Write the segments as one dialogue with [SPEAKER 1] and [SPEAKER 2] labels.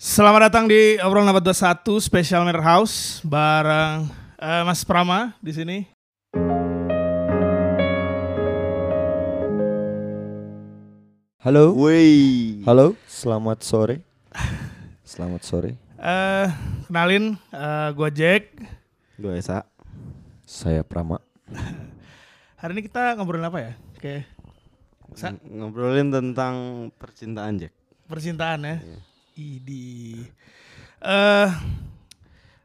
[SPEAKER 1] Selamat datang di obrolan 21 Special Mirror House bareng eh, Mas Prama di sini.
[SPEAKER 2] Halo,
[SPEAKER 3] Woi.
[SPEAKER 2] halo, selamat sore. Selamat sore.
[SPEAKER 1] Eh kenalin eh, gua Jack.
[SPEAKER 3] Gue Esa.
[SPEAKER 2] Saya Prama.
[SPEAKER 1] Hari ini kita ngobrolin apa ya? Oke. Sa-
[SPEAKER 3] Ng- Ngobrolin tentang percintaan Jack.
[SPEAKER 1] percintaan ya. Idi. Eh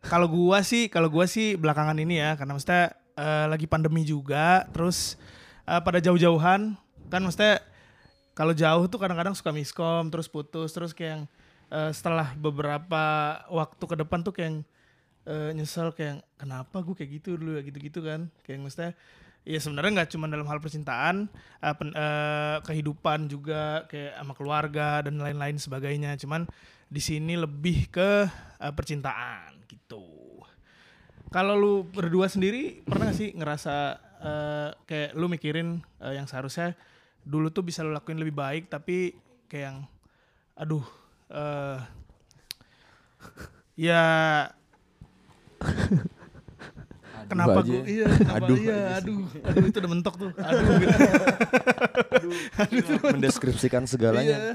[SPEAKER 1] kalau gua sih, kalau gua sih belakangan ini ya, karena maksudnya eh, lagi pandemi juga, terus eh, pada jauh-jauhan kan maksudnya kalau jauh tuh kadang-kadang suka miskom, terus putus, terus kayak yang, eh, setelah beberapa waktu ke depan tuh kayak yang, eh, nyesel kayak kenapa gue kayak gitu dulu ya gitu-gitu kan, kayak maksudnya ya sebenarnya nggak cuma dalam hal percintaan, eh, pen- eh, kehidupan juga kayak sama keluarga dan lain-lain sebagainya. Cuman di sini lebih ke eh, percintaan gitu. Kalau lu berdua sendiri pernah gak sih ngerasa eh, kayak lu mikirin eh, yang seharusnya dulu tuh bisa lu lakuin lebih baik tapi kayak yang aduh eh ya kenapa gue iya kenapa
[SPEAKER 2] Aduh
[SPEAKER 1] iya aduh aduh itu udah mentok tuh aduh gitu.
[SPEAKER 2] Mendeskripsikan segalanya.
[SPEAKER 1] Iya.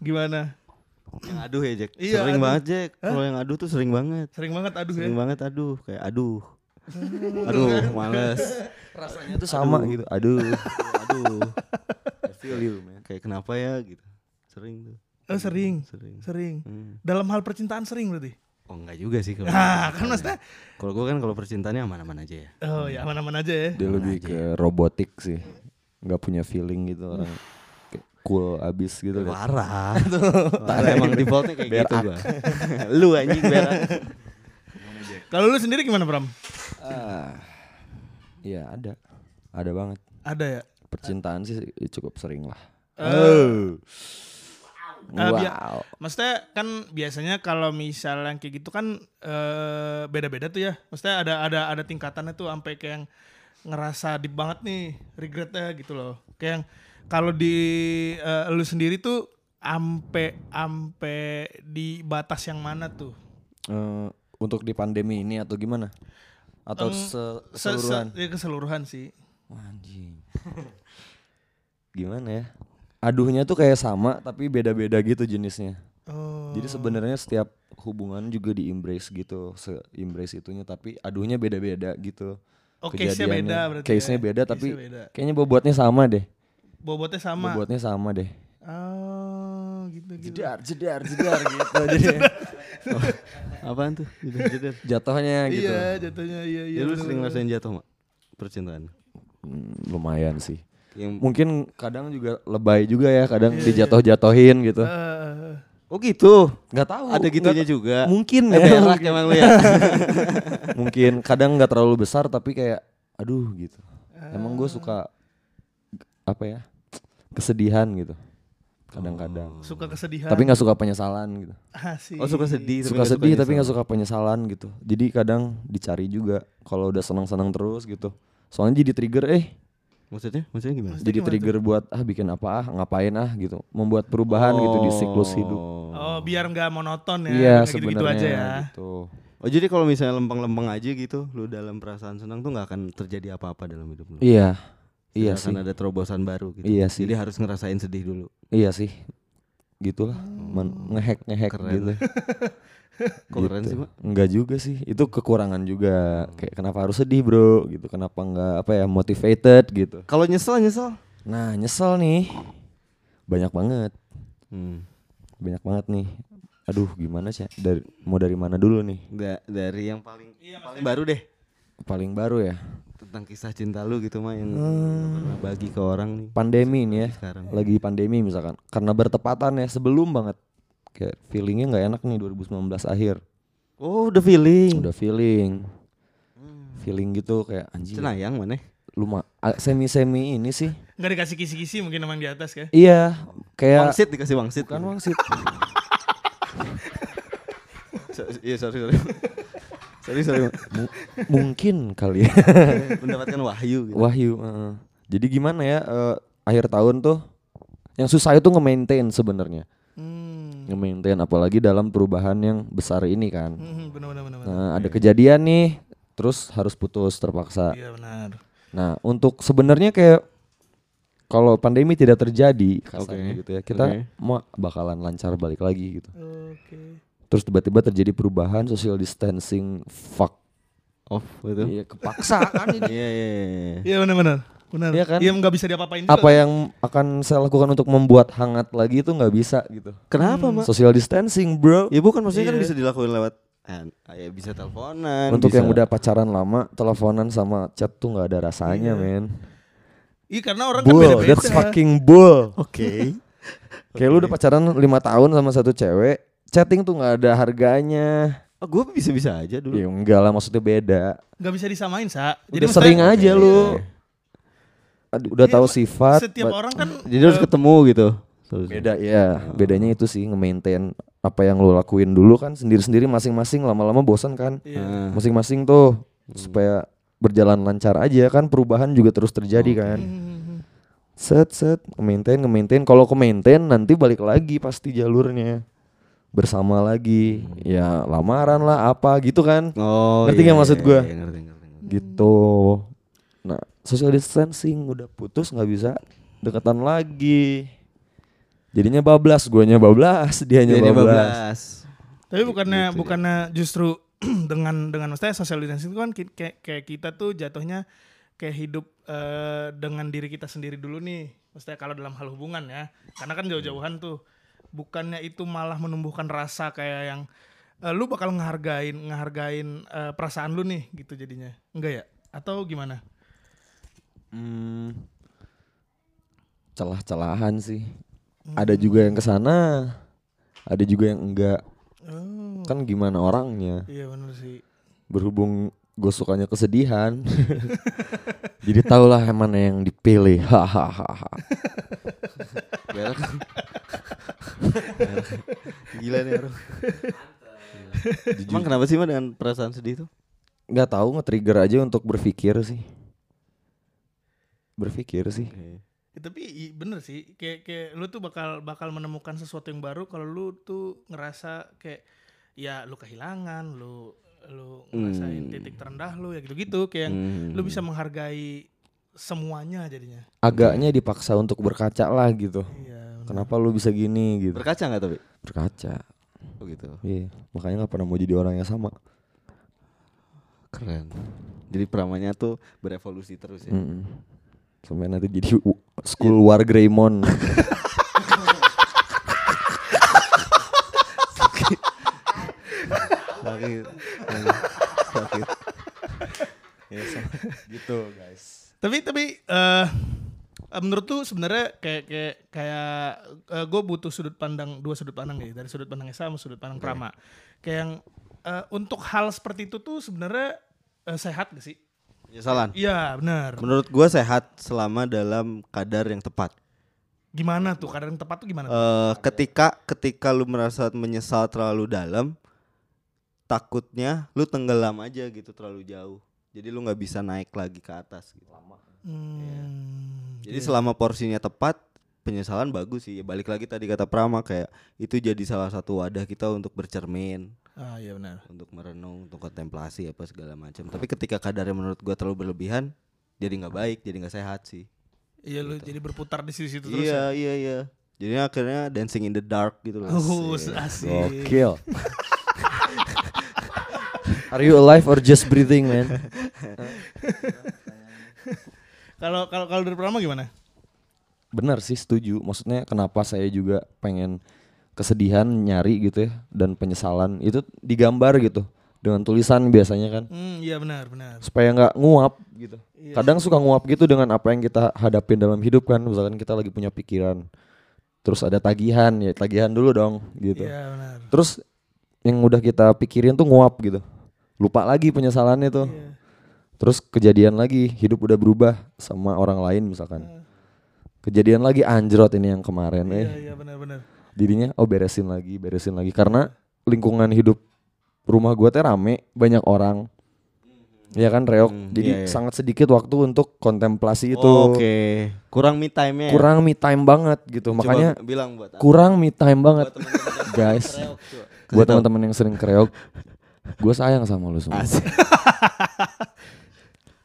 [SPEAKER 1] gimana
[SPEAKER 3] Yang aduh ya Jack.
[SPEAKER 1] Iya,
[SPEAKER 3] sering
[SPEAKER 1] aduh.
[SPEAKER 3] banget Jack. Kalau yang aduh tuh sering banget.
[SPEAKER 1] sering banget aduh
[SPEAKER 3] Sering
[SPEAKER 1] ya
[SPEAKER 3] banget aduh. Kayak aduh. aduh, males.
[SPEAKER 2] Rasanya tuh sama gitu. Aduh.
[SPEAKER 3] aduh.
[SPEAKER 2] I feel you, man.
[SPEAKER 3] Kayak kenapa ya gitu. Sering tuh.
[SPEAKER 1] oh sering
[SPEAKER 3] Sering.
[SPEAKER 1] sering
[SPEAKER 3] Hmm.
[SPEAKER 1] dalam hal percintaan sering berarti
[SPEAKER 3] Oh enggak juga sih kalau.
[SPEAKER 1] nah kan maksudnya
[SPEAKER 3] Kalau gue kan kalau percintaannya aman-aman aja ya.
[SPEAKER 1] oh ya aman-aman aja ya
[SPEAKER 2] Dia lebih ke robotik sih. Nggak punya feeling gitu orang. Cool abis gitu kan.
[SPEAKER 3] Parah. Parah emang defaultnya kayak
[SPEAKER 2] Berak.
[SPEAKER 3] gitu gua. Lu anjing berak.
[SPEAKER 1] kalau lu sendiri gimana Pram
[SPEAKER 2] Ah. Iya, ada. Ada banget.
[SPEAKER 1] ada ya
[SPEAKER 2] Percintaan sih cukup sering lah.
[SPEAKER 3] Oh.
[SPEAKER 1] Eh,
[SPEAKER 2] wow.
[SPEAKER 1] Maksudnya kan biasanya kalau misalnya kayak gitu kan eh, beda-beda tuh ya. Maksudnya ada ada ada tingkatannya tuh sampai kayak yang ngerasa deep banget nih regretnya gitu loh. Kayak yang kalau di eh, lu sendiri tuh ampe ampe di batas yang mana tuh?
[SPEAKER 2] Eh, untuk di pandemi ini atau gimana? Atau
[SPEAKER 1] Em,
[SPEAKER 2] se-
[SPEAKER 1] Se-
[SPEAKER 2] keseluruhan?
[SPEAKER 1] se- ya, keseluruhan sih.
[SPEAKER 2] Anjing. Gimana ya? Aduhnya tuh kayak sama tapi beda-beda gitu jenisnya.
[SPEAKER 1] Oh.
[SPEAKER 2] Jadi sebenarnya setiap hubungan juga di embrace gitu, se embrace itunya tapi aduhnya beda-beda gitu.
[SPEAKER 1] Oh, case-nya
[SPEAKER 2] kejadiannya.
[SPEAKER 1] beda berarti.
[SPEAKER 2] Case-nya
[SPEAKER 1] ya.
[SPEAKER 2] beda tapi
[SPEAKER 1] beda.
[SPEAKER 2] kayaknya bobotnya sama deh.
[SPEAKER 1] bobotnya sama.
[SPEAKER 2] Bobotnya sama deh.
[SPEAKER 1] Oh, gitu gitu.
[SPEAKER 2] Jedar, jedar, jedar gitu. Jadi
[SPEAKER 3] Apaan tuh? Jeder-jeder.
[SPEAKER 2] jatuhnya gitu.
[SPEAKER 1] Iya, jatuhnya iya iya.
[SPEAKER 3] Ya lu sering ngerasain jatuh, Mak? Percintaan.
[SPEAKER 2] Hmm, lumayan sih.
[SPEAKER 3] Yang
[SPEAKER 2] Mungkin kadang juga lebay juga ya, kadang
[SPEAKER 1] Iya,
[SPEAKER 2] dijatuh-jatuhin gitu.
[SPEAKER 1] Eh,
[SPEAKER 3] Oh gitu.
[SPEAKER 2] Nggak tahu.
[SPEAKER 3] Ada gitunya juga.
[SPEAKER 2] Mungkin
[SPEAKER 3] Eh,
[SPEAKER 2] ya.
[SPEAKER 3] berak emang lu ya.
[SPEAKER 2] mungkin kadang nggak terlalu besar tapi kayak aduh gitu emang gue
[SPEAKER 1] Ah.
[SPEAKER 2] suka apa ya kesedihan gitu kadang-kadang
[SPEAKER 1] suka kesedihan.
[SPEAKER 2] tapi nggak suka penyesalan gitu
[SPEAKER 1] Asik.
[SPEAKER 3] Oh suka sedih.
[SPEAKER 2] suka sedih tapi nggak suka penyesalan gitu jadi kadang dicari juga kalau udah senang-senang terus gitu soalnya jadi trigger eh
[SPEAKER 3] Maksudnya? Maksudnya gimana?
[SPEAKER 1] Maksudnya
[SPEAKER 2] jadi
[SPEAKER 1] gimana
[SPEAKER 2] trigger buat ah bikin apa ah ngapain ah gitu membuat perubahan gitu di siklus hidup
[SPEAKER 1] Oh, biar nggak monoton ya.
[SPEAKER 2] iya
[SPEAKER 1] gitu-gitu
[SPEAKER 2] sebenarnya
[SPEAKER 1] aja ya.
[SPEAKER 2] gitu
[SPEAKER 3] Oh jadi kalau misalnya lempeng-lempeng aja gitu, lu dalam perasaan senang tuh nggak akan terjadi apa-apa dalam hidup lu.
[SPEAKER 2] iya iya sih
[SPEAKER 3] akan ada terobosan baru gitu.
[SPEAKER 2] Iya sih.
[SPEAKER 3] Jadi harus ngerasain sedih dulu.
[SPEAKER 2] iya sih gitulah Men- ngehack ngehack
[SPEAKER 3] Keren.
[SPEAKER 2] gitu
[SPEAKER 3] Kok keren
[SPEAKER 2] Gitu.
[SPEAKER 3] sih, Mak?
[SPEAKER 2] Enggak juga sih. Itu kekurangan juga. Kayak kenapa harus sedih, Bro? Gitu. Kenapa enggak apa ya, motivated gitu.
[SPEAKER 3] Kalau nyesel nyesel.
[SPEAKER 2] Nah, nyesel nih. Banyak banget.
[SPEAKER 3] Hmm.
[SPEAKER 2] Banyak banget nih. Aduh, gimana sih? Dari mau dari mana dulu nih?
[SPEAKER 3] Da- dari yang paling paling baru deh
[SPEAKER 2] Paling baru ya.
[SPEAKER 3] Tentang kisah cinta lu gitu mah yang
[SPEAKER 2] Hmm.
[SPEAKER 3] bagi ke orang nih
[SPEAKER 2] Pandemi nih ya.
[SPEAKER 3] sekarang.
[SPEAKER 2] Lagi pandemi misalkan. Karena bertepatan ya sebelum banget. Kayak feelingnya nggak enak nih 2019 akhir.
[SPEAKER 3] Oh udah feeling.
[SPEAKER 2] Udah feeling. Feeling gitu kayak anjing.
[SPEAKER 3] Cenayang mana?
[SPEAKER 2] Lu semi semi ini sih.
[SPEAKER 1] Nggak dikasih kisi-kisi mungkin emang di atas kan.
[SPEAKER 2] Iya, kayak
[SPEAKER 3] Wangsit dikasih wangsit.
[SPEAKER 2] bukan wangsit.
[SPEAKER 3] Iya sorry sorry. Sorry sorry.
[SPEAKER 2] Mungkin kali ya.
[SPEAKER 3] Mendapatkan wahyu gitu.
[SPEAKER 2] Wahyu. heeh. Jadi gimana ya eh, akhir tahun tuh yang susah itu nge-maintain sebenarnya.
[SPEAKER 1] Hmm.
[SPEAKER 2] nge-maintain apalagi dalam perubahan yang besar ini kan.
[SPEAKER 1] Hmm, benar benar benar. benar.
[SPEAKER 2] Nah, ada kejadian nih, terus harus putus terpaksa.
[SPEAKER 1] Iya benar.
[SPEAKER 2] Nah, untuk sebenarnya kayak kalau pandemi tidak terjadi kasarnya
[SPEAKER 3] Oke.
[SPEAKER 2] gitu ya, kita
[SPEAKER 3] Oke.
[SPEAKER 2] mau bakalan lancar balik lagi gitu.
[SPEAKER 1] Oke.
[SPEAKER 2] Terus tiba-tiba terjadi perubahan social distancing, fuck.
[SPEAKER 3] Off gitu.
[SPEAKER 2] Iya, kepaksa kan ini.
[SPEAKER 3] Iya iya iya.
[SPEAKER 1] Iya benar benar. Benar.
[SPEAKER 2] Iya kan?
[SPEAKER 1] Iya nggak bisa diapa-apain juga.
[SPEAKER 2] Apa yang akan saya lakukan untuk membuat hangat lagi itu nggak bisa gitu.
[SPEAKER 3] Kenapa, Mak?
[SPEAKER 2] Social distancing, bro.
[SPEAKER 3] Ya bukan maksudnya kan
[SPEAKER 1] Iya.
[SPEAKER 3] bisa dilakuin lewat eh, ya bisa teleponan.
[SPEAKER 2] Untuk
[SPEAKER 3] bisa-
[SPEAKER 2] yang udah pacaran lama, teleponan sama chat tuh nggak ada rasanya,
[SPEAKER 1] Iya.
[SPEAKER 2] men.
[SPEAKER 1] Iya karena orang kan
[SPEAKER 2] Bull,
[SPEAKER 1] beda-beda.
[SPEAKER 2] that's fucking bull.
[SPEAKER 3] Oke.
[SPEAKER 2] Kayak lu udah pacaran lima tahun sama satu cewek, chatting tuh nggak ada harganya.
[SPEAKER 3] Oh, gue bisa-bisa aja dulu.
[SPEAKER 2] Ya enggak lah, maksudnya beda.
[SPEAKER 1] Nggak bisa disamain, Sa.
[SPEAKER 2] Udah
[SPEAKER 1] maksudnya-
[SPEAKER 2] sering aja
[SPEAKER 3] Oke.
[SPEAKER 2] lu. Aduh, udah
[SPEAKER 1] Iya,
[SPEAKER 2] tahu sifat.
[SPEAKER 1] Setiap orang kan
[SPEAKER 3] Jadi harus
[SPEAKER 1] eh,
[SPEAKER 3] ketemu gitu. Terus.
[SPEAKER 2] beda ya. Bedanya itu sih nge-maintain apa yang lu lakuin dulu kan sendiri-sendiri masing-masing lama-lama bosan kan.
[SPEAKER 1] Iya.
[SPEAKER 3] Ah.
[SPEAKER 2] Masing-masing tuh supaya berjalan lancar aja kan perubahan juga terus terjadi kan.
[SPEAKER 1] Hmm.
[SPEAKER 2] Set set nge-maintain nge-maintain kalau ke maintain nanti balik lagi pasti jalurnya bersama lagi ya lamaran lah apa gitu kan
[SPEAKER 3] Oh.
[SPEAKER 2] Ngerti
[SPEAKER 3] iya,
[SPEAKER 2] nggak maksud
[SPEAKER 3] iya,
[SPEAKER 2] gua?
[SPEAKER 3] iya, ngerti, ngerti, ngerti.
[SPEAKER 2] gitu nah social distancing udah putus nggak bisa deketan lagi jadinya bablas guanya bablas dianya
[SPEAKER 3] Jadi
[SPEAKER 2] bablas
[SPEAKER 3] bablas.
[SPEAKER 1] Tapi bukannya
[SPEAKER 3] Gitu ya.
[SPEAKER 1] bukannya justru dengan dengan maksudnya social distancing itu kan kayak kayak kita tuh jatuhnya kayak hidup eh, dengan diri kita sendiri dulu nih. Maksudnya kalau dalam hal hubungan ya. Karena kan jauh-jauhan tuh. Bukannya itu malah menumbuhkan rasa kayak yang eh, lu bakal ngehargain ngehargain eh, perasaan lu nih gitu jadinya. Enggak ya? Atau gimana?
[SPEAKER 2] Hmm, celah-celahan sih ada juga yang ke sana ada juga yang enggak
[SPEAKER 1] Oh,
[SPEAKER 2] kan gimana orangnya
[SPEAKER 1] iya benar sih.
[SPEAKER 2] berhubung gue sukanya kesedihan jadi tau lah yang mana yang dipilih hahaha.
[SPEAKER 3] Gila nih orang. Emang kenapa sih mah dengan perasaan sedih tuh?
[SPEAKER 2] nggak tahu nge-trigger aja untuk berpikir sih berpikir sih
[SPEAKER 1] Ya, tapi bener sih kayak kayak lu tuh bakal bakal menemukan sesuatu yang baru kalau lu tuh ngerasa kayak ya lu kehilangan lu lu ngerasain
[SPEAKER 3] Hmm.
[SPEAKER 1] titik terendah lu ya gitu-gitu kayak yang
[SPEAKER 3] Hmm.
[SPEAKER 1] lu bisa menghargai semuanya jadinya
[SPEAKER 2] agaknya dipaksa untuk berkaca lah gitu
[SPEAKER 1] iya bener.
[SPEAKER 2] kenapa lu bisa gini gitu
[SPEAKER 3] berkaca nggak tapi?
[SPEAKER 2] berkaca
[SPEAKER 3] Oh gitu.
[SPEAKER 2] iya makanya nggak pernah mau jadi orang yang sama
[SPEAKER 3] Keren. Jadi peramanya tuh berevolusi terus ya.
[SPEAKER 2] Mm-mm. sampai nanti jadi school war Greymon
[SPEAKER 3] Sakit. Sakit.
[SPEAKER 2] ya, gitu guys
[SPEAKER 1] tapi tapi eh eh, menurut tuh sebenarnya kayak kayak kayak gue butuh sudut pandang dua sudut pandang nih dari sudut pandang Esa sama sudut pandang Prama kayak yang eh, untuk hal seperti itu tuh sebenarnya eh, sehat gak sih
[SPEAKER 3] Penyesalan.
[SPEAKER 1] Iya benar.
[SPEAKER 3] Menurut gua sehat selama dalam kadar yang tepat.
[SPEAKER 1] Gimana tuh kadar yang tepat tuh gimana? tuh?
[SPEAKER 3] Eh ketika ketika lu merasa menyesal terlalu dalam, takutnya lu tenggelam aja gitu terlalu jauh. Jadi lu nggak bisa naik lagi ke atas gitu.
[SPEAKER 1] Hmm,
[SPEAKER 3] Jadi
[SPEAKER 1] iya.
[SPEAKER 3] selama porsinya tepat, penyesalan bagus sih. Ya, balik lagi tadi kata Prama kayak itu jadi salah satu wadah kita untuk bercermin,
[SPEAKER 1] ah iya benar.
[SPEAKER 3] untuk merenung, untuk kontemplasi apa segala macam. Tapi ketika kadarnya menurut gua terlalu berlebihan, jadi nggak baik, jadi nggak sehat sih.
[SPEAKER 1] Iya lu jadi berputar di situ terus.
[SPEAKER 3] Iya
[SPEAKER 1] ya?
[SPEAKER 3] iya iya. Jadi akhirnya dancing in the dark gitu loh.
[SPEAKER 1] Oh,
[SPEAKER 3] Asik.
[SPEAKER 1] asik.
[SPEAKER 2] Gokil. Are you alive or just breathing, man?
[SPEAKER 1] Kalau kalau kalau dari Prama gimana?
[SPEAKER 2] Benar sih, setuju. Maksudnya kenapa saya juga pengen kesedihan nyari gitu ya dan penyesalan itu digambar gitu dengan tulisan biasanya kan
[SPEAKER 1] Hmm, iya benar benar.
[SPEAKER 2] supaya nggak nguap gitu.
[SPEAKER 1] Iya.
[SPEAKER 2] Kadang suka nguap gitu dengan apa yang kita hadapin dalam hidup kan. Misalkan kita lagi punya pikiran, terus ada tagihan ya tagihan dulu dong gitu.
[SPEAKER 1] Iya benar.
[SPEAKER 2] Terus yang udah kita pikirin tuh nguap gitu. Lupa lagi penyesalannya tuh.
[SPEAKER 1] Iya.
[SPEAKER 2] Terus kejadian lagi, hidup udah berubah sama orang lain misalkan. Kejadian lagi anjrot ini yang kemarin
[SPEAKER 1] Iya
[SPEAKER 2] eh.
[SPEAKER 1] iya benar benar.
[SPEAKER 2] Dirinya oh beresin lagi, beresin lagi karena lingkungan hidup rumah gua teh rame, banyak orang. ya kan reok.
[SPEAKER 3] Hmm,
[SPEAKER 2] Jadi
[SPEAKER 3] iya, iya.
[SPEAKER 2] sangat sedikit waktu untuk kontemplasi itu.
[SPEAKER 3] Oke. Kurang me time-nya. ya?
[SPEAKER 2] Kurang me time banget gitu.
[SPEAKER 3] Coba
[SPEAKER 2] Makanya
[SPEAKER 3] bilang buat
[SPEAKER 2] kurang me time banget.
[SPEAKER 3] buat teman-teman yang
[SPEAKER 2] guys.
[SPEAKER 3] reok.
[SPEAKER 2] Buat teman-teman yang sering kereok, gue sayang sama lu semua.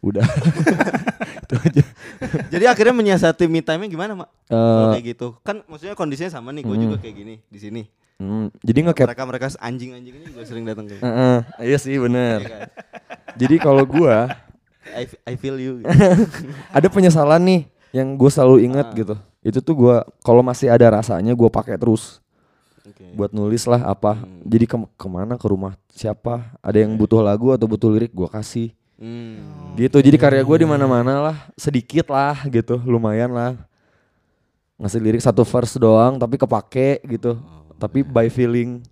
[SPEAKER 2] Udah. itu aja.
[SPEAKER 3] Jadi akhirnya menyiasati me time-nya gimana, Mak? Kalau
[SPEAKER 2] Eh,
[SPEAKER 3] kayak gitu. Kan maksudnya kondisinya sama nih, gue
[SPEAKER 2] Hmm.
[SPEAKER 3] juga kayak gini di sini.
[SPEAKER 2] hmm, jadi ngecap.
[SPEAKER 3] Mereka mereka anjing-anjing ini juga sering datang kayak.
[SPEAKER 2] Heeh, iya sih bener.
[SPEAKER 3] Iya kan?
[SPEAKER 2] Jadi kalau gua
[SPEAKER 3] I, I feel you. gitu.
[SPEAKER 2] ada penyesalan nih yang gue selalu ingat
[SPEAKER 3] Ah.
[SPEAKER 2] gitu. Itu tuh gua kalau masih ada rasanya gue pakai terus
[SPEAKER 3] Oke.
[SPEAKER 2] buat nulis lah apa.
[SPEAKER 3] Hmm.
[SPEAKER 2] Jadi ke ke mana ke rumah siapa? Ada yang butuh lagu atau butuh lirik gua kasih.
[SPEAKER 3] Hmm.
[SPEAKER 2] Gitu. Jadi karya gue di mana-mana lah, sedikit lah gitu, lumayan lah. Ngasih lirik satu verse doang tapi kepake gitu.
[SPEAKER 3] Oh,
[SPEAKER 2] Tapi by feeling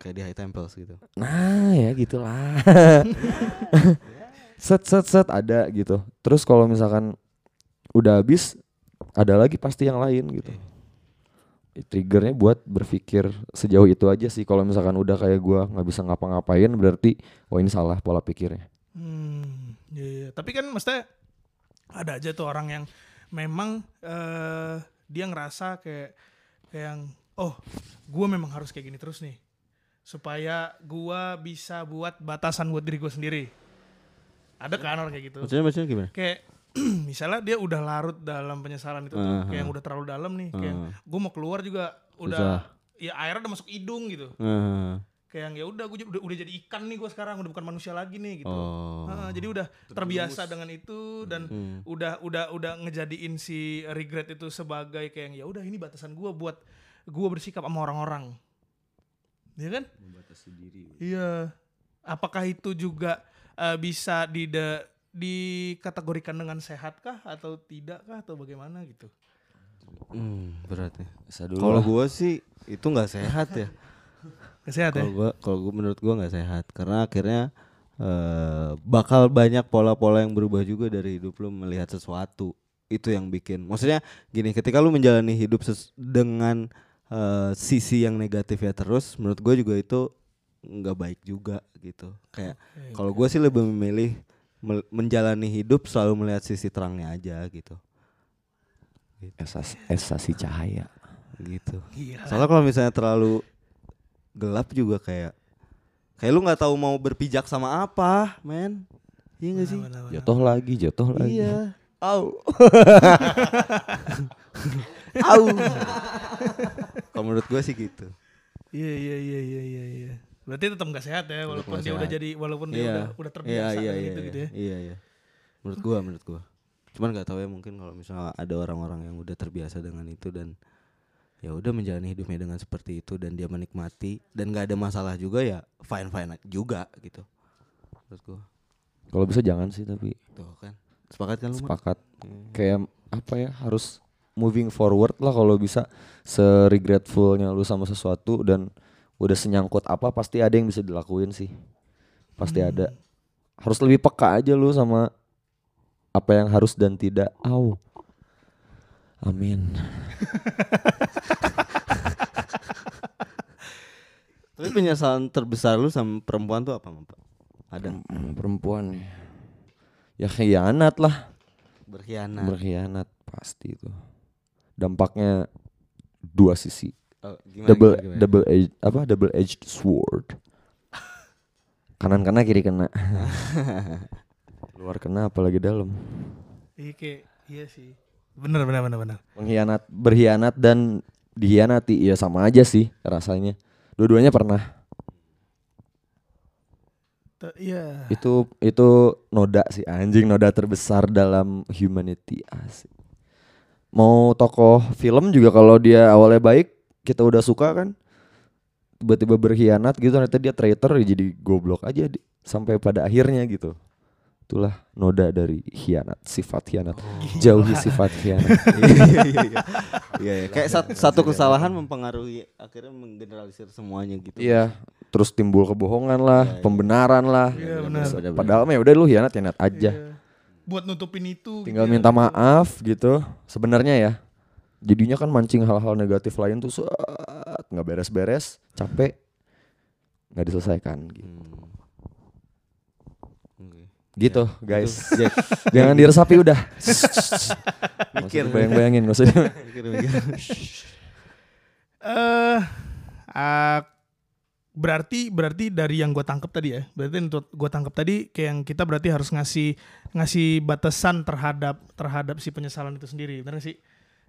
[SPEAKER 3] kayak di High Temples gitu.
[SPEAKER 2] Nah ya gitulah. set set set ada gitu. Terus kalau misalkan udah habis ada lagi pasti yang lain gitu. Triggernya buat berpikir sejauh itu aja sih. Kalau misalkan udah kayak gua nggak bisa ngapa-ngapain berarti oh ini salah pola pikirnya.
[SPEAKER 1] Hmm, iya, iya. Tapi kan maksudnya ada aja tuh orang yang memang eh dia ngerasa kayak kayak yang oh, gue memang harus kayak gini terus nih supaya gua bisa buat batasan buat diri gue sendiri. Ada kan orang kayak gitu.
[SPEAKER 3] Maksudnya maksudnya gimana?
[SPEAKER 1] Kayak misalnya dia udah larut dalam penyesalan itu tuh,
[SPEAKER 3] Aha.
[SPEAKER 1] kayak yang udah terlalu dalam nih, kayak
[SPEAKER 3] Aha.
[SPEAKER 1] gue mau keluar juga udah
[SPEAKER 3] Susah.
[SPEAKER 1] ya airnya udah masuk hidung gitu.
[SPEAKER 3] Heeh.
[SPEAKER 1] Kayak yang ya udah gue udah, udah jadi ikan nih gue sekarang udah bukan manusia lagi nih gitu.
[SPEAKER 3] Oh.
[SPEAKER 1] Ah, jadi udah terbiasa dengan itu dan
[SPEAKER 3] Hmm.
[SPEAKER 1] udah udah udah ngejadiin si regret itu sebagai kayak yang, ya udah ini batasan gua buat gua bersikap sama orang-orang. Iya kan? Iya. Apakah itu juga eh, bisa di dikategorikan dengan sehat kah atau tidak kah atau bagaimana gitu?
[SPEAKER 3] Hmm, berat ya. Kalau gua sih itu nggak sehat ya.
[SPEAKER 1] Sehat ya?
[SPEAKER 3] Kalau gua kalau gua menurut gua nggak sehat karena akhirnya eh bakal banyak pola-pola yang berubah juga dari hidup lu melihat sesuatu. Itu yang bikin. Maksudnya gini, ketika lu menjalani hidup ses- dengan eh, sisi yang negatif ya terus, menurut gua juga itu nggak baik juga gitu. Kayak kalau gua sih lebih memilih menjalani hidup selalu melihat sisi terangnya aja gitu.
[SPEAKER 2] Esas esasi cahaya.
[SPEAKER 3] Gitu.
[SPEAKER 1] Gila.
[SPEAKER 3] Soalnya kalau misalnya terlalu gelap juga kayak kayak lu nggak tahu mau berpijak sama apa, men. Iya gak sih?
[SPEAKER 2] Jatuh lagi, jatuh lagi.
[SPEAKER 3] Iya. Au. Au. Kalau menurut gue sih gitu.
[SPEAKER 1] Iya iya iya iya iya iya. Berarti tetap nggak sehat ya walaupun dia udah
[SPEAKER 3] sehat.
[SPEAKER 1] jadi walaupun dia
[SPEAKER 3] Iya.
[SPEAKER 1] udah udah terbiasa
[SPEAKER 3] iya,
[SPEAKER 1] dengan
[SPEAKER 3] iya,
[SPEAKER 1] itu
[SPEAKER 3] iya,
[SPEAKER 1] gitu ya.
[SPEAKER 3] Iya, iya. Menurut gua, menurut gua. Cuman nggak tahu ya mungkin kalau misalnya ada orang-orang yang udah terbiasa dengan itu dan ya udah menjalani hidupnya dengan seperti itu dan dia menikmati dan nggak ada masalah juga ya fine fine juga gitu. Menurut gua.
[SPEAKER 2] Kalau bisa jangan sih tapi
[SPEAKER 3] Tuh kan. Sepakat kan lu?
[SPEAKER 2] Sepakat.
[SPEAKER 3] Hmm.
[SPEAKER 2] Kayak apa ya harus moving forward lah kalau bisa se-regretfulnya lu sama sesuatu dan udah senyangkut apa pasti ada yang bisa dilakuin sih. Pasti ada. Harus lebih peka aja lu sama apa yang harus dan tidak. Au. Amin.
[SPEAKER 3] Tapi penyesalan terbesar lu sama perempuan tuh apa, Pak? Ada
[SPEAKER 2] Hmm, perempuan ya. Ya khianat lah.
[SPEAKER 3] berkhianat.
[SPEAKER 2] Berkhianat pasti itu. Dampaknya dua sisi.
[SPEAKER 3] Oh, gimana,
[SPEAKER 2] double
[SPEAKER 3] gimana, gimana?
[SPEAKER 2] double edge apa double edged sword. Kanan kena kiri kena. Luar kena apalagi dalam.
[SPEAKER 1] Iya kayak iya sih. Bener bener bener bener.
[SPEAKER 2] Pengkhianat, berkhianat dan dihianati ya sama aja sih rasanya. Dua-duanya pernah.
[SPEAKER 1] Iya.
[SPEAKER 2] Itu itu noda sih anjing noda terbesar dalam humanity asik. Mau tokoh film juga kalau dia awalnya baik kita udah suka kan tiba-tiba berkhianat gitu ternyata dia traitor ya jadi goblok aja di- sampai pada akhirnya gitu. Itulah noda dari khianat, sifat khianat. Jauhi sifat khianat.
[SPEAKER 3] iya iya iya. Iya, iya. Kayak sat- satu kesalahan mempengaruhi akhirnya menggeneralisir semuanya gitu.
[SPEAKER 2] Iya, terus timbul kebohongan lah,
[SPEAKER 3] Iya, iya.
[SPEAKER 2] pembenaran lah.
[SPEAKER 1] Iya, benar.
[SPEAKER 3] benar,
[SPEAKER 2] Padahal mah ya udah lu khianat khianat aja.
[SPEAKER 1] Iya. Buat nutupin itu.
[SPEAKER 2] tinggal
[SPEAKER 1] gitu ya.
[SPEAKER 2] minta maaf gitu sebenarnya ya jadinya kan mancing hal-hal negatif lain tuh nggak beres-beres capek nggak diselesaikan gitu
[SPEAKER 3] Hmm.
[SPEAKER 2] Gitu guys.
[SPEAKER 3] Jack.
[SPEAKER 2] Jangan diresapi udah. Mikir. Bayang-bayangin nggak usah.
[SPEAKER 1] Eh ah, berarti berarti dari yang gue tangkap tadi ya berarti untuk gue tangkap tadi kayak yang kita berarti harus ngasih ngasih batasan terhadap terhadap si penyesalan itu sendiri benar nggak sih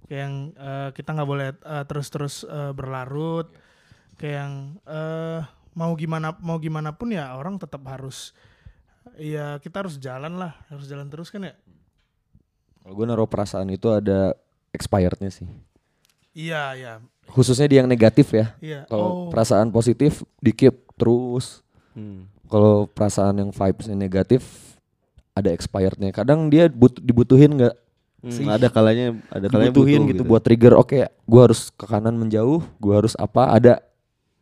[SPEAKER 1] kayak yang eh, kita nggak boleh eh, terus-terus eh, berlarut kayak yang eh, mau gimana mau gimana pun ya orang tetap harus ya kita harus jalan lah harus jalan terus kan ya
[SPEAKER 2] Kalau gue naruh perasaan itu ada expirednya sih.
[SPEAKER 1] iya iya
[SPEAKER 2] Khususnya di yang negatif ya.
[SPEAKER 1] iya
[SPEAKER 2] Kalau
[SPEAKER 1] oh
[SPEAKER 2] perasaan positif di keep terus.
[SPEAKER 3] Hmm.
[SPEAKER 2] Kalau perasaan yang vibesnya negatif ada expirednya. Kadang dia but- dibutuhin nggak
[SPEAKER 3] Hmm, ada kalanya ada kalanya
[SPEAKER 2] dibutuhin
[SPEAKER 3] butuh
[SPEAKER 2] gitu, buat trigger. Oke, gua harus ke kanan menjauh. Gua harus apa? Ada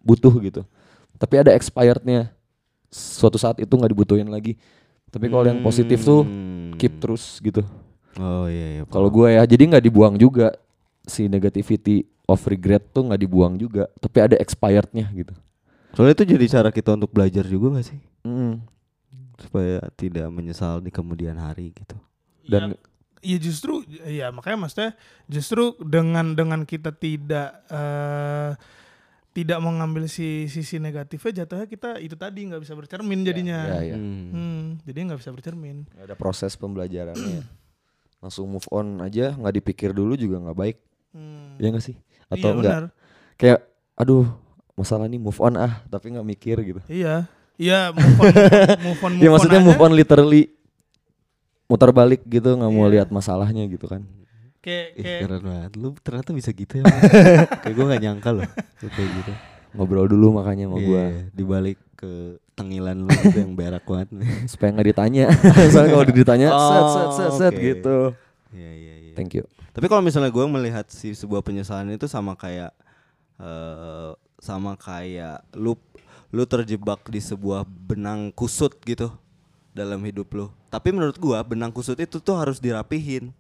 [SPEAKER 2] butuh gitu. Tapi ada expirednya. Suatu saat itu nggak dibutuhin lagi. Tapi kalau yang positif tuh
[SPEAKER 3] Hmm.
[SPEAKER 2] keep terus gitu.
[SPEAKER 3] Oh iya iya.
[SPEAKER 2] Kalau gue ya, jadi nggak dibuang juga si negativity of regret tuh nggak dibuang juga, tapi ada expirednya gitu.
[SPEAKER 3] Soalnya itu jadi cara kita untuk belajar juga gak sih?
[SPEAKER 2] Mm.
[SPEAKER 3] Supaya tidak menyesal di kemudian hari gitu.
[SPEAKER 2] Dan
[SPEAKER 1] Ya justru ya makanya maksudnya justru dengan dengan kita tidak eh, tidak mengambil si sisi negatifnya jatuhnya kita itu tadi nggak bisa bercermin jadinya.
[SPEAKER 2] ya, ya,
[SPEAKER 3] Hmm.
[SPEAKER 1] Hmm, jadi nggak bisa bercermin.
[SPEAKER 2] nggak ada proses pembelajarannya. Langsung move on aja, nggak dipikir dulu juga nggak baik,
[SPEAKER 1] Hmm.
[SPEAKER 2] ya nggak sih? Atau
[SPEAKER 1] iya,
[SPEAKER 2] enggak?
[SPEAKER 1] benar.
[SPEAKER 2] Kayak, aduh masalah nih move on ah, tapi nggak mikir gitu.
[SPEAKER 1] Iya. Iya, move on, move on, move on,
[SPEAKER 2] ya maksudnya
[SPEAKER 1] aja.
[SPEAKER 2] move on literally muter balik gitu, nggak mau
[SPEAKER 1] Iya.
[SPEAKER 2] lihat masalahnya gitu kan.
[SPEAKER 1] Kayak
[SPEAKER 3] Ih,
[SPEAKER 1] kayak
[SPEAKER 3] keren banget. Lu ternyata bisa gitu ya. Kayak gue gak nyangka loh. Kayak gitu.
[SPEAKER 2] Ngobrol dulu makanya sama gue
[SPEAKER 3] Iya, dibalik ke tengilan lu itu yang berak banget nih.
[SPEAKER 2] supaya nggak ditanya. Soalnya kalau ditanya, set set set set
[SPEAKER 3] Oh, oke.
[SPEAKER 2] gitu.
[SPEAKER 3] Iya iya iya.
[SPEAKER 2] Thank you.
[SPEAKER 3] Tapi kalau misalnya gue melihat si sebuah penyesalan itu sama kayak eh sama kayak lu lu terjebak di sebuah benang kusut gitu dalam hidup lu. Tapi menurut gua benang kusut itu tuh harus dirapihin.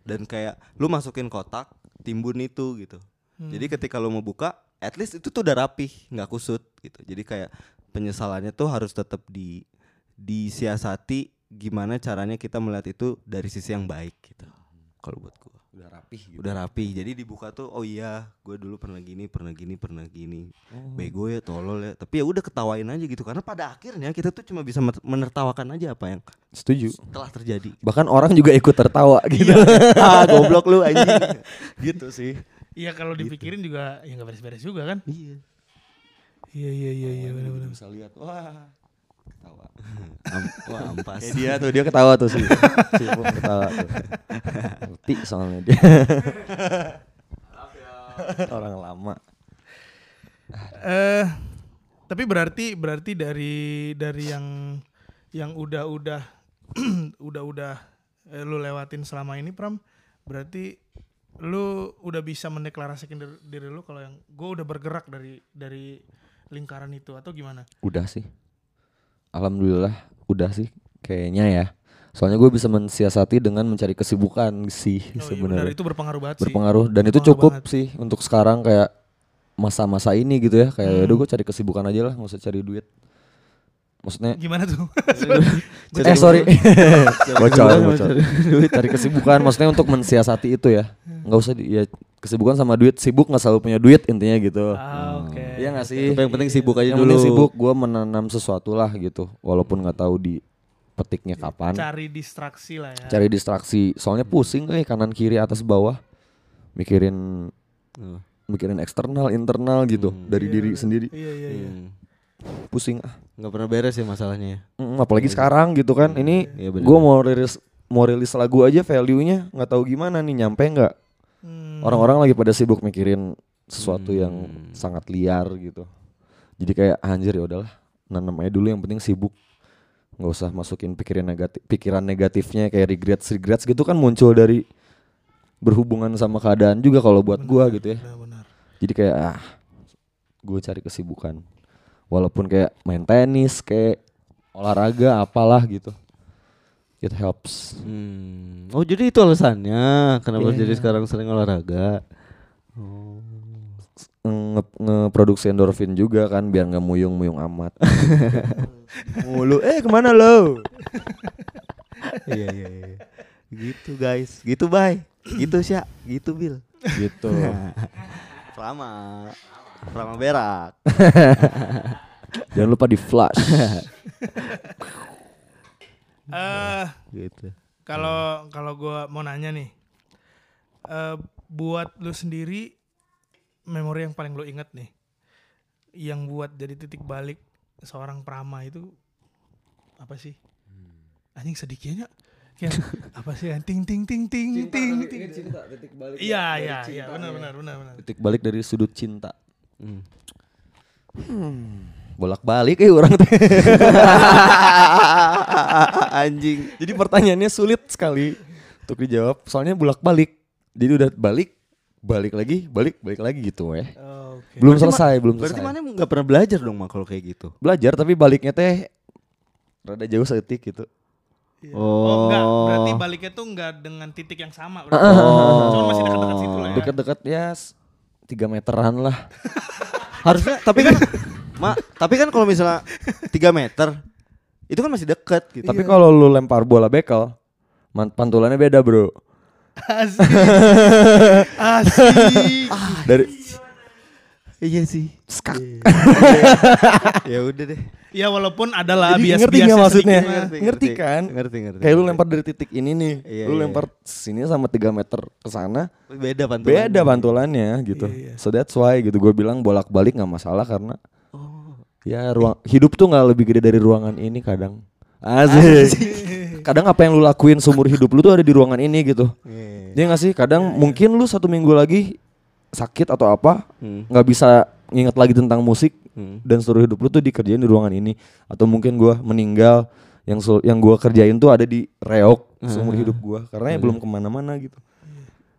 [SPEAKER 3] Dan kayak lu masukin kotak, timbun itu gitu. Jadi ketika lu mau buka, at least itu tuh udah rapih, nggak kusut gitu. Jadi kayak penyesalannya tuh harus tetap di disiasati gimana caranya kita melihat itu dari sisi yang baik gitu. Kalau buat gua
[SPEAKER 2] Udah rapih gitu.
[SPEAKER 3] udah rapi jadi dibuka tuh oh iya gue dulu pernah gini pernah gini pernah gini
[SPEAKER 2] Oh.
[SPEAKER 3] bego ya tolol ya tapi ya udah ketawain aja gitu karena pada akhirnya kita tuh cuma bisa menertawakan aja apa yang
[SPEAKER 2] Setuju.
[SPEAKER 3] telah terjadi
[SPEAKER 2] Bahkan orang juga ikut tertawa gitu.
[SPEAKER 3] ah goblok lu anjing
[SPEAKER 2] gitu sih.
[SPEAKER 1] iya kalau dipikirin juga ya nggak beres-beres juga kan.
[SPEAKER 3] iya
[SPEAKER 1] Iya iya iya iya benar-benar.
[SPEAKER 2] Bisa lihat, wah, ketawa.
[SPEAKER 3] Am- wah ampas
[SPEAKER 2] Kayak dia tuh, dia ketawa tuh sih. Si Pung ketawa tuh. Ngerti soalnya dia. orang lama.
[SPEAKER 1] Eh tapi berarti berarti dari dari yang yang udah-udah udah-udah eh, lu lewatin selama ini Pram berarti lu udah bisa mendeklarasikan diri, diri lu kalau yang gue udah bergerak dari dari lingkaran itu atau gimana?
[SPEAKER 2] Udah sih. Alhamdulillah, udah sih kayaknya ya. Soalnya gue bisa mensiasati dengan mencari kesibukan sih
[SPEAKER 1] Oh, iya benar
[SPEAKER 2] sebenarnya.
[SPEAKER 1] itu berpengaruh banget sih.
[SPEAKER 2] Berpengaruh dan itu
[SPEAKER 1] Berpengaruh
[SPEAKER 2] cukup
[SPEAKER 1] banget.
[SPEAKER 2] sih untuk sekarang kayak masa-masa ini gitu ya. Kayak
[SPEAKER 1] Hmm.
[SPEAKER 2] gue cari kesibukan aja lah, nggak usah cari duit. Maksudnya
[SPEAKER 1] Gimana tuh?
[SPEAKER 2] eh sorry bocor
[SPEAKER 3] kesibukan,
[SPEAKER 2] bocor cari kesibukan maksudnya untuk mensiasati itu ya nggak usah di, ya kesibukan sama duit sibuk nggak selalu punya duit intinya gitu.
[SPEAKER 1] Ah, oke.
[SPEAKER 2] Iya nggak sih?
[SPEAKER 3] Tapi yang penting sibuk aja
[SPEAKER 2] yang
[SPEAKER 3] dulu.
[SPEAKER 2] penting sibuk gue menanam sesuatu lah gitu walaupun nggak tahu di petiknya kapan.
[SPEAKER 1] Cari distraksi lah ya.
[SPEAKER 2] cari distraksi. Soalnya pusing eh kanan kiri atas bawah. Mikirin
[SPEAKER 3] Oh.
[SPEAKER 2] mikirin eksternal internal gitu dari
[SPEAKER 1] Iya,
[SPEAKER 2] diri sendiri.
[SPEAKER 1] Iya iya iya.
[SPEAKER 3] Hmm.
[SPEAKER 2] pusing ah.
[SPEAKER 3] Nggak pernah beres ya masalahnya ya.
[SPEAKER 2] Mm, apalagi sekarang gitu kan. Ini
[SPEAKER 3] Iya,
[SPEAKER 2] gue mau rilis mau rilis lagu aja value-nya nggak tahu gimana nih nyampe nggak
[SPEAKER 1] Hmm.
[SPEAKER 2] orang-orang lagi pada sibuk mikirin sesuatu yang
[SPEAKER 3] Hmm.
[SPEAKER 2] sangat liar gitu jadi kayak anjir ya udahlah nanam aja dulu yang penting sibuk nggak usah masukin pikiran negatif pikiran negatifnya kayak regrets regrets gitu kan muncul dari berhubungan sama keadaan juga kalau buat gua gitu ya
[SPEAKER 1] Benar-benar.
[SPEAKER 2] jadi kayak ah gue cari kesibukan walaupun kayak main tenis kayak olahraga apalah gitu it helps
[SPEAKER 3] Hmm. Oh jadi itu alasannya kenapa
[SPEAKER 2] Iya.
[SPEAKER 3] jadi sekarang sering olahraga? Oh.
[SPEAKER 2] nge- ngeproduksi endorfin juga kan biar nggak muyung-muyung amat. Mulu eh ke mana lo?
[SPEAKER 3] iya iya iya. Gitu guys, gitu bye. Gitu sih, gitu Bil.
[SPEAKER 2] gitu.
[SPEAKER 3] Prama. Prama berak.
[SPEAKER 2] Jangan lupa di flash.
[SPEAKER 1] Eh,
[SPEAKER 3] gitu.
[SPEAKER 1] kalau kalau gua mau nanya nih. eh buat lu sendiri memori yang paling lu inget nih. Yang buat jadi titik balik seorang prama itu apa sih? Anjing sedikitnya kayak apa sih? Ting ting ting ting ting ting. Iya iya iya benar benar benar benar.
[SPEAKER 2] Titik balik dari sudut cinta.
[SPEAKER 3] Hmm.
[SPEAKER 2] Bolak-balik eh orang teh.
[SPEAKER 3] Anjing.
[SPEAKER 2] Jadi pertanyaannya sulit sekali untuk dijawab. Soalnya bolak-balik. Jadi udah balik, balik lagi, balik, balik lagi gitu ya.
[SPEAKER 1] Oke.
[SPEAKER 2] Belum
[SPEAKER 3] Berarti
[SPEAKER 2] selesai, belum
[SPEAKER 3] Berarti
[SPEAKER 2] selesai.
[SPEAKER 3] mana nggak pernah belajar dong mak kalau kayak gitu.
[SPEAKER 2] Belajar tapi baliknya teh rada jauh setik gitu.
[SPEAKER 1] Iya. Oh, enggak, berarti baliknya tuh enggak dengan titik yang sama berarti.
[SPEAKER 3] Oh.
[SPEAKER 1] Cuma masih dekat-dekat situ lah ya.
[SPEAKER 2] Dekat-dekat ya s- tiga meteran lah.
[SPEAKER 3] Harusnya tapi kan Mak, tapi kan kalau misalnya 3 meter itu kan masih deket gitu.
[SPEAKER 2] Tapi kalau lu lempar bola bekel, pantulannya beda bro.
[SPEAKER 1] Asik. Asik.
[SPEAKER 2] Dari
[SPEAKER 3] iya sih.
[SPEAKER 2] skak.
[SPEAKER 3] ya udah deh.
[SPEAKER 1] Ya walaupun adalah bias
[SPEAKER 2] ngerti nggak maksudnya?
[SPEAKER 1] sedikit mah.
[SPEAKER 2] Ngerti kan?
[SPEAKER 3] Ngerti, ngerti.
[SPEAKER 2] Kayak lu lempar dari titik ini nih,
[SPEAKER 3] Iya,
[SPEAKER 2] lu
[SPEAKER 3] iya.
[SPEAKER 2] lempar sini sama 3 meter ke sana,
[SPEAKER 3] beda pantulan.
[SPEAKER 2] beda pantulannya gitu.
[SPEAKER 1] Iya, iya.
[SPEAKER 2] So that's why gitu gue bilang bolak-balik nggak masalah karena. Ya ruang hidup tuh nggak lebih gede dari ruangan ini kadang. Asik. kadang apa yang lu lakuin seumur hidup lu tuh ada di ruangan ini gitu.
[SPEAKER 3] Iya.
[SPEAKER 2] Dia nggak sih? Kadang mungkin lu satu minggu lagi sakit atau apa,
[SPEAKER 3] Hmm.
[SPEAKER 2] nggak bisa nginget lagi tentang musik
[SPEAKER 3] Hmm.
[SPEAKER 2] dan seluruh hidup lu tuh dikerjain di ruangan ini. Atau mungkin gua meninggal yang yang gua kerjain tuh ada di reok seumur hidup gua karena ya belum ke mana-mana gitu.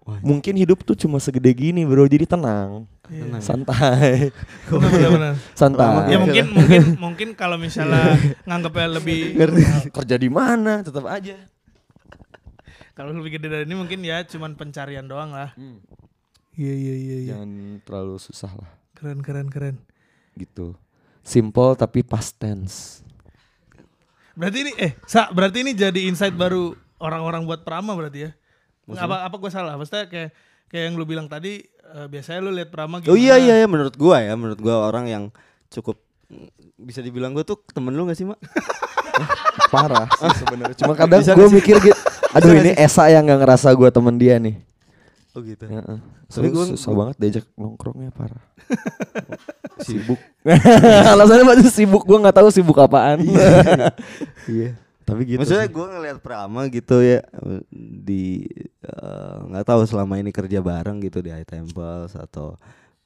[SPEAKER 3] Wah.
[SPEAKER 2] Mungkin hidup tuh cuma segede gini bro, jadi tenang,
[SPEAKER 1] Iya.
[SPEAKER 2] santai,
[SPEAKER 1] Benar benar benar.
[SPEAKER 2] santai.
[SPEAKER 1] Ya mungkin mungkin mungkin kalau misalnya nganggapnya lebih
[SPEAKER 2] kerja di mana tetap aja.
[SPEAKER 1] kalau lebih gede dari ini mungkin ya cuman pencarian doang lah. Iya iya iya iya.
[SPEAKER 2] Jangan terlalu susah lah,
[SPEAKER 1] Keren keren keren.
[SPEAKER 2] gitu. Simple tapi past tense.
[SPEAKER 1] Berarti ini eh sa berarti ini jadi insight baru orang-orang buat prama berarti ya. Nggak, apa apa gue salah? Maksudnya kayak kayak yang lu bilang tadi eh, biasanya lu lihat prama gimana?
[SPEAKER 3] Oh iya iya iya menurut gua ya, menurut gua orang yang cukup bisa dibilang gua tuh temen lu gak sih mak?
[SPEAKER 2] Parah sih sebenarnya. Cuma kadang gue mikir gitu, aduh ini Esa yang nggak ngerasa gue temen dia nih.
[SPEAKER 3] Oh gitu.
[SPEAKER 2] Heeh.
[SPEAKER 3] Tapi
[SPEAKER 2] Tapi
[SPEAKER 3] gua-
[SPEAKER 2] susah banget diajak nongkrongnya parah.
[SPEAKER 3] Sibuk.
[SPEAKER 2] Alasannya masih sibuk, gue nggak tahu sibuk apaan.
[SPEAKER 3] Iya.
[SPEAKER 2] Tapi gitu.
[SPEAKER 3] Maksudnya gue ngeliat Prama gitu ya di eh, nggak tahu selama ini kerja bareng gitu di High Temples atau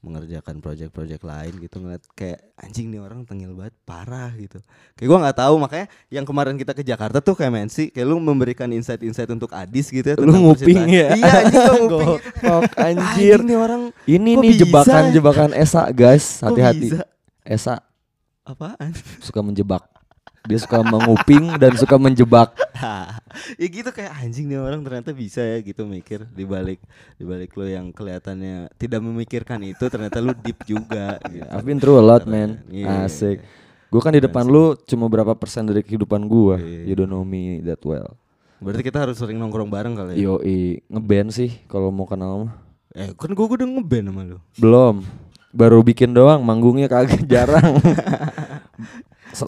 [SPEAKER 3] mengerjakan project-project lain gitu ngeliat kayak anjing nih orang tengil banget parah gitu. Kayak gue nggak tahu makanya yang kemarin kita ke Jakarta tuh kayak Mensi kayak lu memberikan insight-insight untuk Adis gitu ya.
[SPEAKER 2] Lu nguping ya?
[SPEAKER 3] Iya anjing nguping.
[SPEAKER 2] Goblok, anjir.
[SPEAKER 3] Anjing nih orang
[SPEAKER 2] Ini nih jebakan-jebakan Esa guys, hati-hati. Esa
[SPEAKER 3] Apaan?
[SPEAKER 2] suka menjebak. Dia suka menguping dan suka menjebak.
[SPEAKER 3] ya gitu kayak anjing nih orang ternyata bisa ya gitu mikir di balik di balik lo yang kelihatannya tidak memikirkan itu ternyata lu deep juga gitu.
[SPEAKER 2] I've been through a lot man.
[SPEAKER 3] Iya.
[SPEAKER 2] Asik. Gue kan di depan lu cuma berapa persen dari kehidupan gue.
[SPEAKER 3] Iya.
[SPEAKER 2] You don't know me that well.
[SPEAKER 3] Berarti kita harus sering nongkrong bareng kali ya.
[SPEAKER 2] Yoi, ngeband sih kalau mau kenal mah.
[SPEAKER 3] Eh kan gua udah ngeband sama lu.
[SPEAKER 2] Belum. Baru bikin doang, manggungnya kagak jarang.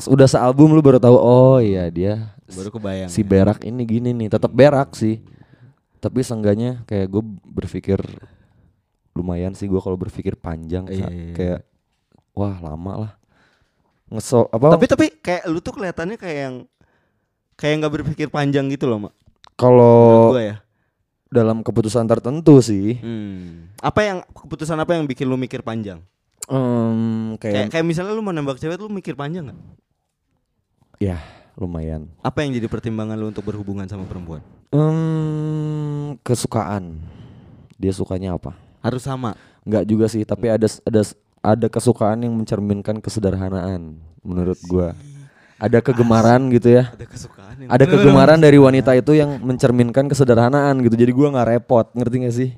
[SPEAKER 2] Udah sealbum lu baru tahu oh iya dia
[SPEAKER 3] Baru kebayang.
[SPEAKER 2] si
[SPEAKER 3] ya.
[SPEAKER 2] berak ini gini nih, tetap berak sih. Tapi seenggaknya kayak gue berpikir lumayan sih gue kalau berpikir panjang
[SPEAKER 3] Iya, iya, iya.
[SPEAKER 2] kayak wah lama lah. Ngesok apa?
[SPEAKER 3] Tapi tapi kayak lu tuh kelihatannya kayak yang kayak nggak berpikir panjang gitu loh, Mak.
[SPEAKER 2] kalau
[SPEAKER 3] ya.
[SPEAKER 2] dalam keputusan tertentu sih,
[SPEAKER 3] Hmm. Apa yang keputusan apa yang bikin lu mikir panjang?
[SPEAKER 2] Em,
[SPEAKER 3] Kayak
[SPEAKER 2] kayak
[SPEAKER 3] kayak misalnya lu mau nembak cewek lu mikir panjang nggak?
[SPEAKER 2] ya lumayan.
[SPEAKER 3] Apa yang jadi pertimbangan lu untuk berhubungan sama perempuan?
[SPEAKER 2] Em, kesukaan. Dia sukanya apa?
[SPEAKER 3] Harus sama.
[SPEAKER 2] Enggak juga sih, tapi ada ada ada kesukaan yang mencerminkan kesederhanaan menurut gua. Ada kegemaran gitu ya.
[SPEAKER 3] Ada kesukaan yang
[SPEAKER 2] Ada kegemaran dari wanita itu yang mencerminkan kesederhanaan gitu. Jadi gua nggak repot, ngerti gak sih?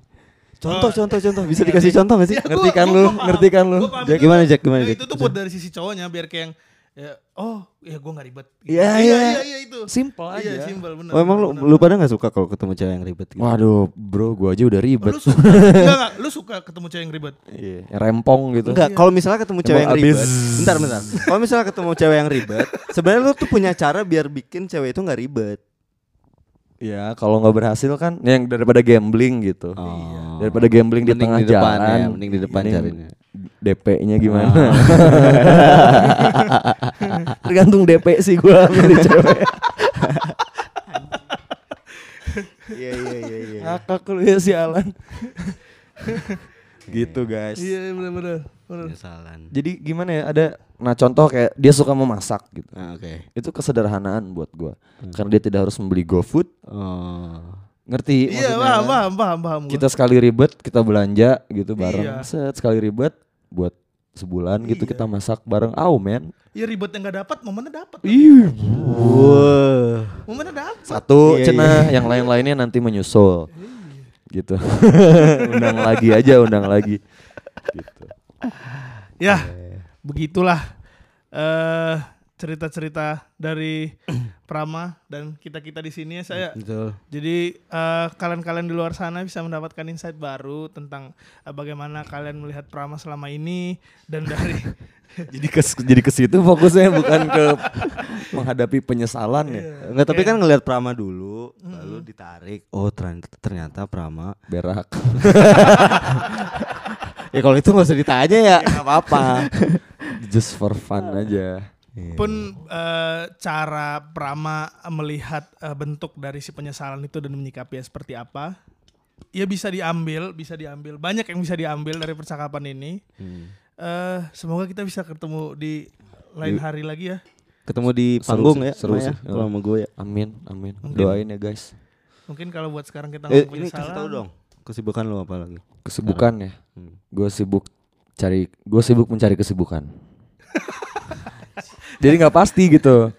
[SPEAKER 3] Contoh, contoh, contoh. Bisa dikasih contoh gak sih?
[SPEAKER 1] Ya, gua-
[SPEAKER 2] Ngerti kan lu? Ngerti kan lu?
[SPEAKER 3] Gimana, Jack? Gimana,
[SPEAKER 1] Nah,
[SPEAKER 3] Jack?
[SPEAKER 1] Itu tuh buat dari sisi cowoknya biar kayak yang ya, oh ya gue gak ribet. Gitu.
[SPEAKER 2] Iya,
[SPEAKER 1] iya,
[SPEAKER 2] iya.
[SPEAKER 1] iya, itu.
[SPEAKER 2] Simple
[SPEAKER 1] Iya,
[SPEAKER 2] aja.
[SPEAKER 1] simple bener.
[SPEAKER 3] Oh emang lu,
[SPEAKER 1] bener.
[SPEAKER 3] lu pada gak suka kalau ketemu cewek yang ribet gitu?
[SPEAKER 2] Waduh, bro, gua aja udah
[SPEAKER 1] Oh,
[SPEAKER 2] ribet.
[SPEAKER 1] lu suka, enggak, enggak, lu suka ketemu cewek yang ribet.
[SPEAKER 2] Iya, rempong gitu.
[SPEAKER 3] Enggak, kalau misalnya ketemu cewek yang ribet. Bentar, bentar. Kalau misalnya ketemu cewek yang ribet, sebenarnya lu tuh punya cara biar bikin cewek itu nggak ribet.
[SPEAKER 2] Ya, kalau nggak berhasil kan yang daripada gambling gitu.
[SPEAKER 3] Oh.
[SPEAKER 2] Daripada gambling di
[SPEAKER 3] Mending
[SPEAKER 2] tengah
[SPEAKER 3] di depan
[SPEAKER 2] jalan.
[SPEAKER 3] ya, mending di depan carinya.
[SPEAKER 2] DP-nya gimana? Tergantung DP sih gua milih cewek.
[SPEAKER 3] Iya iya iya iya.
[SPEAKER 2] Ngakak lu ya si Alan. gitu guys.
[SPEAKER 1] Iya, bener-bener. bener.
[SPEAKER 3] Penyesalan.
[SPEAKER 2] Jadi gimana ya? Ada nah contoh kayak dia suka memasak gitu.
[SPEAKER 3] Ah, Oke.
[SPEAKER 2] Itu kesederhanaan buat gua. Karena dia tidak harus membeli GoFood.
[SPEAKER 3] Oh.
[SPEAKER 2] Ngerti
[SPEAKER 1] Iya, paham, paham, paham, paham.
[SPEAKER 2] Kita sekali ribet kita belanja gitu bareng.
[SPEAKER 1] Iya.
[SPEAKER 2] Set sekali ribet buat sebulan gitu
[SPEAKER 1] Iya.
[SPEAKER 2] kita masak bareng. Au men.
[SPEAKER 1] Ya ribet yang gak dapat, momennya dapat.
[SPEAKER 2] Ih.
[SPEAKER 3] Wah.
[SPEAKER 1] Momennya dapat.
[SPEAKER 2] Satu
[SPEAKER 3] Iya,
[SPEAKER 2] cenah, yang lain-lainnya nanti menyusul. Gitu. undang lagi aja, undang lagi. Gitu.
[SPEAKER 1] Ya, begitulah eh cerita-cerita dari Prama dan kita-kita di sini ya saya.
[SPEAKER 3] Betul.
[SPEAKER 1] Jadi eh, kalian-kalian di luar sana bisa mendapatkan insight baru tentang eh, bagaimana kalian melihat Prama selama ini dan dari
[SPEAKER 2] Jadi ke jadi ke situ fokusnya bukan ke menghadapi penyesalan ya.
[SPEAKER 3] Enggak, tapi kan ngelihat Prama dulu, lalu ditarik. Oh, ternyata, ternyata Prama.
[SPEAKER 2] Berak.
[SPEAKER 3] Ya kalau itu nggak usah ditanya ya, nggak apa-apa.
[SPEAKER 2] Just for fun aja.
[SPEAKER 1] Pun eh, cara Prama melihat eh, bentuk dari si penyesalan itu dan menyikapinya seperti apa, ya bisa diambil, bisa diambil. Banyak yang bisa diambil dari percakapan ini. Eh, semoga kita bisa ketemu di lain
[SPEAKER 3] Di-
[SPEAKER 1] hari lagi ya.
[SPEAKER 3] Ketemu di
[SPEAKER 2] Seru
[SPEAKER 3] panggung
[SPEAKER 2] sih,
[SPEAKER 3] ya,
[SPEAKER 2] seru
[SPEAKER 3] Ma ya,
[SPEAKER 2] sih.
[SPEAKER 3] kalau sama gue ya.
[SPEAKER 2] Amin, amin.
[SPEAKER 1] Mungkin.
[SPEAKER 2] Doain ya guys.
[SPEAKER 1] Mungkin kalau buat sekarang kita
[SPEAKER 3] Eh, ini kasih tahu dong, kesibukan lu apa lagi?
[SPEAKER 2] Kesibukan ya.
[SPEAKER 3] Hmm.
[SPEAKER 2] Gue sibuk cari, gue sibuk mencari kesibukan. Jadi nggak pasti gitu.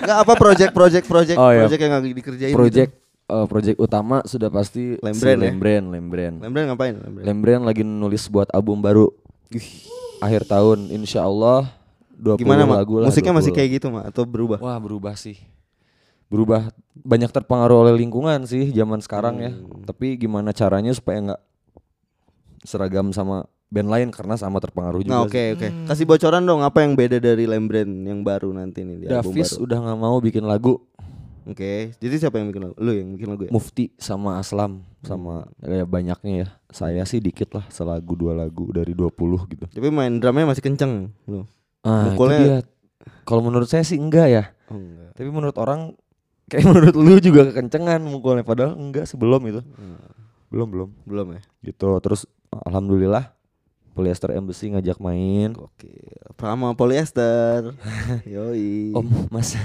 [SPEAKER 3] Enggak apa project project project
[SPEAKER 2] Oh, iya.
[SPEAKER 3] project yang lagi dikerjain
[SPEAKER 2] Project eh, project utama sudah pasti
[SPEAKER 3] Lembren
[SPEAKER 2] si
[SPEAKER 3] ya?
[SPEAKER 2] Lembren, Lembren.
[SPEAKER 3] gitu. Lembren ngapain? Lembren.
[SPEAKER 2] Lembren lagi nulis buat album baru. Akhir tahun insya Allah 20
[SPEAKER 3] Gimana,
[SPEAKER 2] lagu lah.
[SPEAKER 3] Musiknya masih
[SPEAKER 2] 20.
[SPEAKER 3] kayak gitu, Mak, atau berubah?
[SPEAKER 2] Wah berubah sih. Berubah banyak terpengaruh oleh lingkungan sih zaman sekarang ya.
[SPEAKER 3] Hmm.
[SPEAKER 2] Tapi gimana caranya supaya nggak seragam sama band lain karena sama terpengaruh juga.
[SPEAKER 3] Nah, oke
[SPEAKER 2] sih.
[SPEAKER 3] oke. Kasih bocoran dong apa yang beda dari Lembren yang baru nanti nih di album
[SPEAKER 2] Davis
[SPEAKER 3] baru.
[SPEAKER 2] udah nggak mau bikin lagu.
[SPEAKER 3] Oke. Jadi siapa yang bikin lagu? Lu yang bikin lagu ya?
[SPEAKER 2] Mufti sama Aslam sama ya banyaknya ya. Saya sih dikit lah selagu dua lagu dari 20 gitu.
[SPEAKER 3] Tapi main drumnya masih kenceng lu.
[SPEAKER 2] Ah,
[SPEAKER 3] Mukulnya-
[SPEAKER 2] dia. Kalau menurut saya sih enggak ya.
[SPEAKER 3] Oh enggak.
[SPEAKER 2] Tapi menurut orang kayak menurut lu juga kekencengan mukulnya padahal enggak sebelum itu. Belum belum.
[SPEAKER 3] Belum ya?
[SPEAKER 2] Gitu. Terus alhamdulillah Polyester Embassy ngajak main.
[SPEAKER 3] Oke. Prama polyester. Yoi.
[SPEAKER 2] Om, Mas.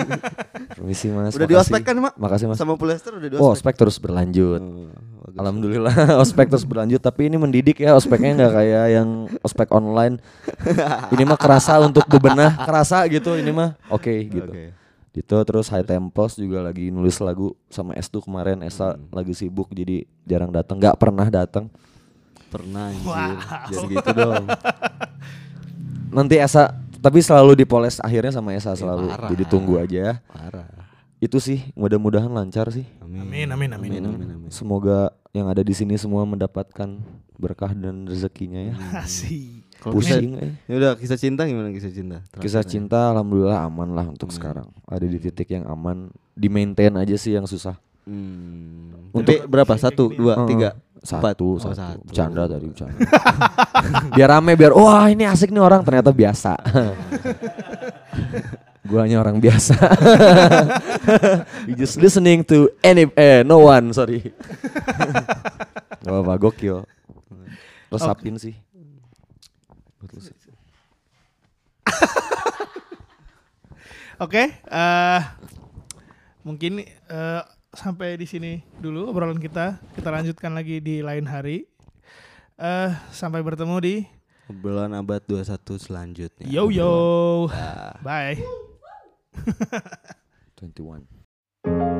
[SPEAKER 2] Permisi Mas.
[SPEAKER 3] udah
[SPEAKER 2] makasih.
[SPEAKER 3] di ospek kan, Mak?
[SPEAKER 2] Makasih Mas.
[SPEAKER 3] Sama polyester udah di
[SPEAKER 2] Oh,
[SPEAKER 3] ospek.
[SPEAKER 2] terus berlanjut.
[SPEAKER 3] Oh, bagus.
[SPEAKER 2] Alhamdulillah ospek terus berlanjut tapi ini mendidik ya ospeknya nggak kayak yang ospek online. ini mah kerasa untuk bebenah, kerasa gitu ini mah. Oke gitu.
[SPEAKER 3] Oke.
[SPEAKER 2] Gitu terus High Tempos juga lagi nulis lagu sama Estu kemarin Esa
[SPEAKER 3] Hmm.
[SPEAKER 2] lagi sibuk jadi jarang datang, nggak pernah datang.
[SPEAKER 3] Pernah anjir.
[SPEAKER 1] Wow.
[SPEAKER 3] Jadi gitu dong.
[SPEAKER 2] Nanti Esa tapi selalu dipoles akhirnya sama Esa selalu.
[SPEAKER 3] parah.
[SPEAKER 2] Jadi tunggu aja.
[SPEAKER 3] Parah.
[SPEAKER 2] Itu sih mudah-mudahan lancar sih.
[SPEAKER 1] Amin, amin, amin.
[SPEAKER 3] Amin, amin, amin.
[SPEAKER 2] Semoga yang ada di sini semua mendapatkan berkah dan rezekinya ya.
[SPEAKER 1] Asik.
[SPEAKER 3] Kisah,
[SPEAKER 2] Pusing eh.
[SPEAKER 3] ya udah kisah cinta gimana kisah cinta?
[SPEAKER 2] Kisah
[SPEAKER 3] Terakhir
[SPEAKER 2] cinta alhamdulillah aman lah untuk sekarang. Ada di titik yang aman, di maintain aja sih yang susah.
[SPEAKER 3] ya. Hmm.
[SPEAKER 2] Untuk-
[SPEAKER 3] berapa? Satu, dua,
[SPEAKER 2] Eh,
[SPEAKER 3] tiga, empat.
[SPEAKER 2] Satu,
[SPEAKER 3] Oh,
[SPEAKER 2] satu. Bercanda tadi bercanda. biar rame, biar wah ini asik nih orang ternyata biasa. Gua hanya orang biasa. You just listening to any eh no one, sorry. Gak apa-apa, gokil. Resapin sih. Betul sih.
[SPEAKER 1] Oke, eh mungkin eh, sampai di sini dulu obrolan kita. Kita lanjutkan lagi di lain hari. Eh sampai bertemu di
[SPEAKER 3] Obrolan abad 21 selanjutnya.
[SPEAKER 1] Yo Yo. Bye.
[SPEAKER 2] 21.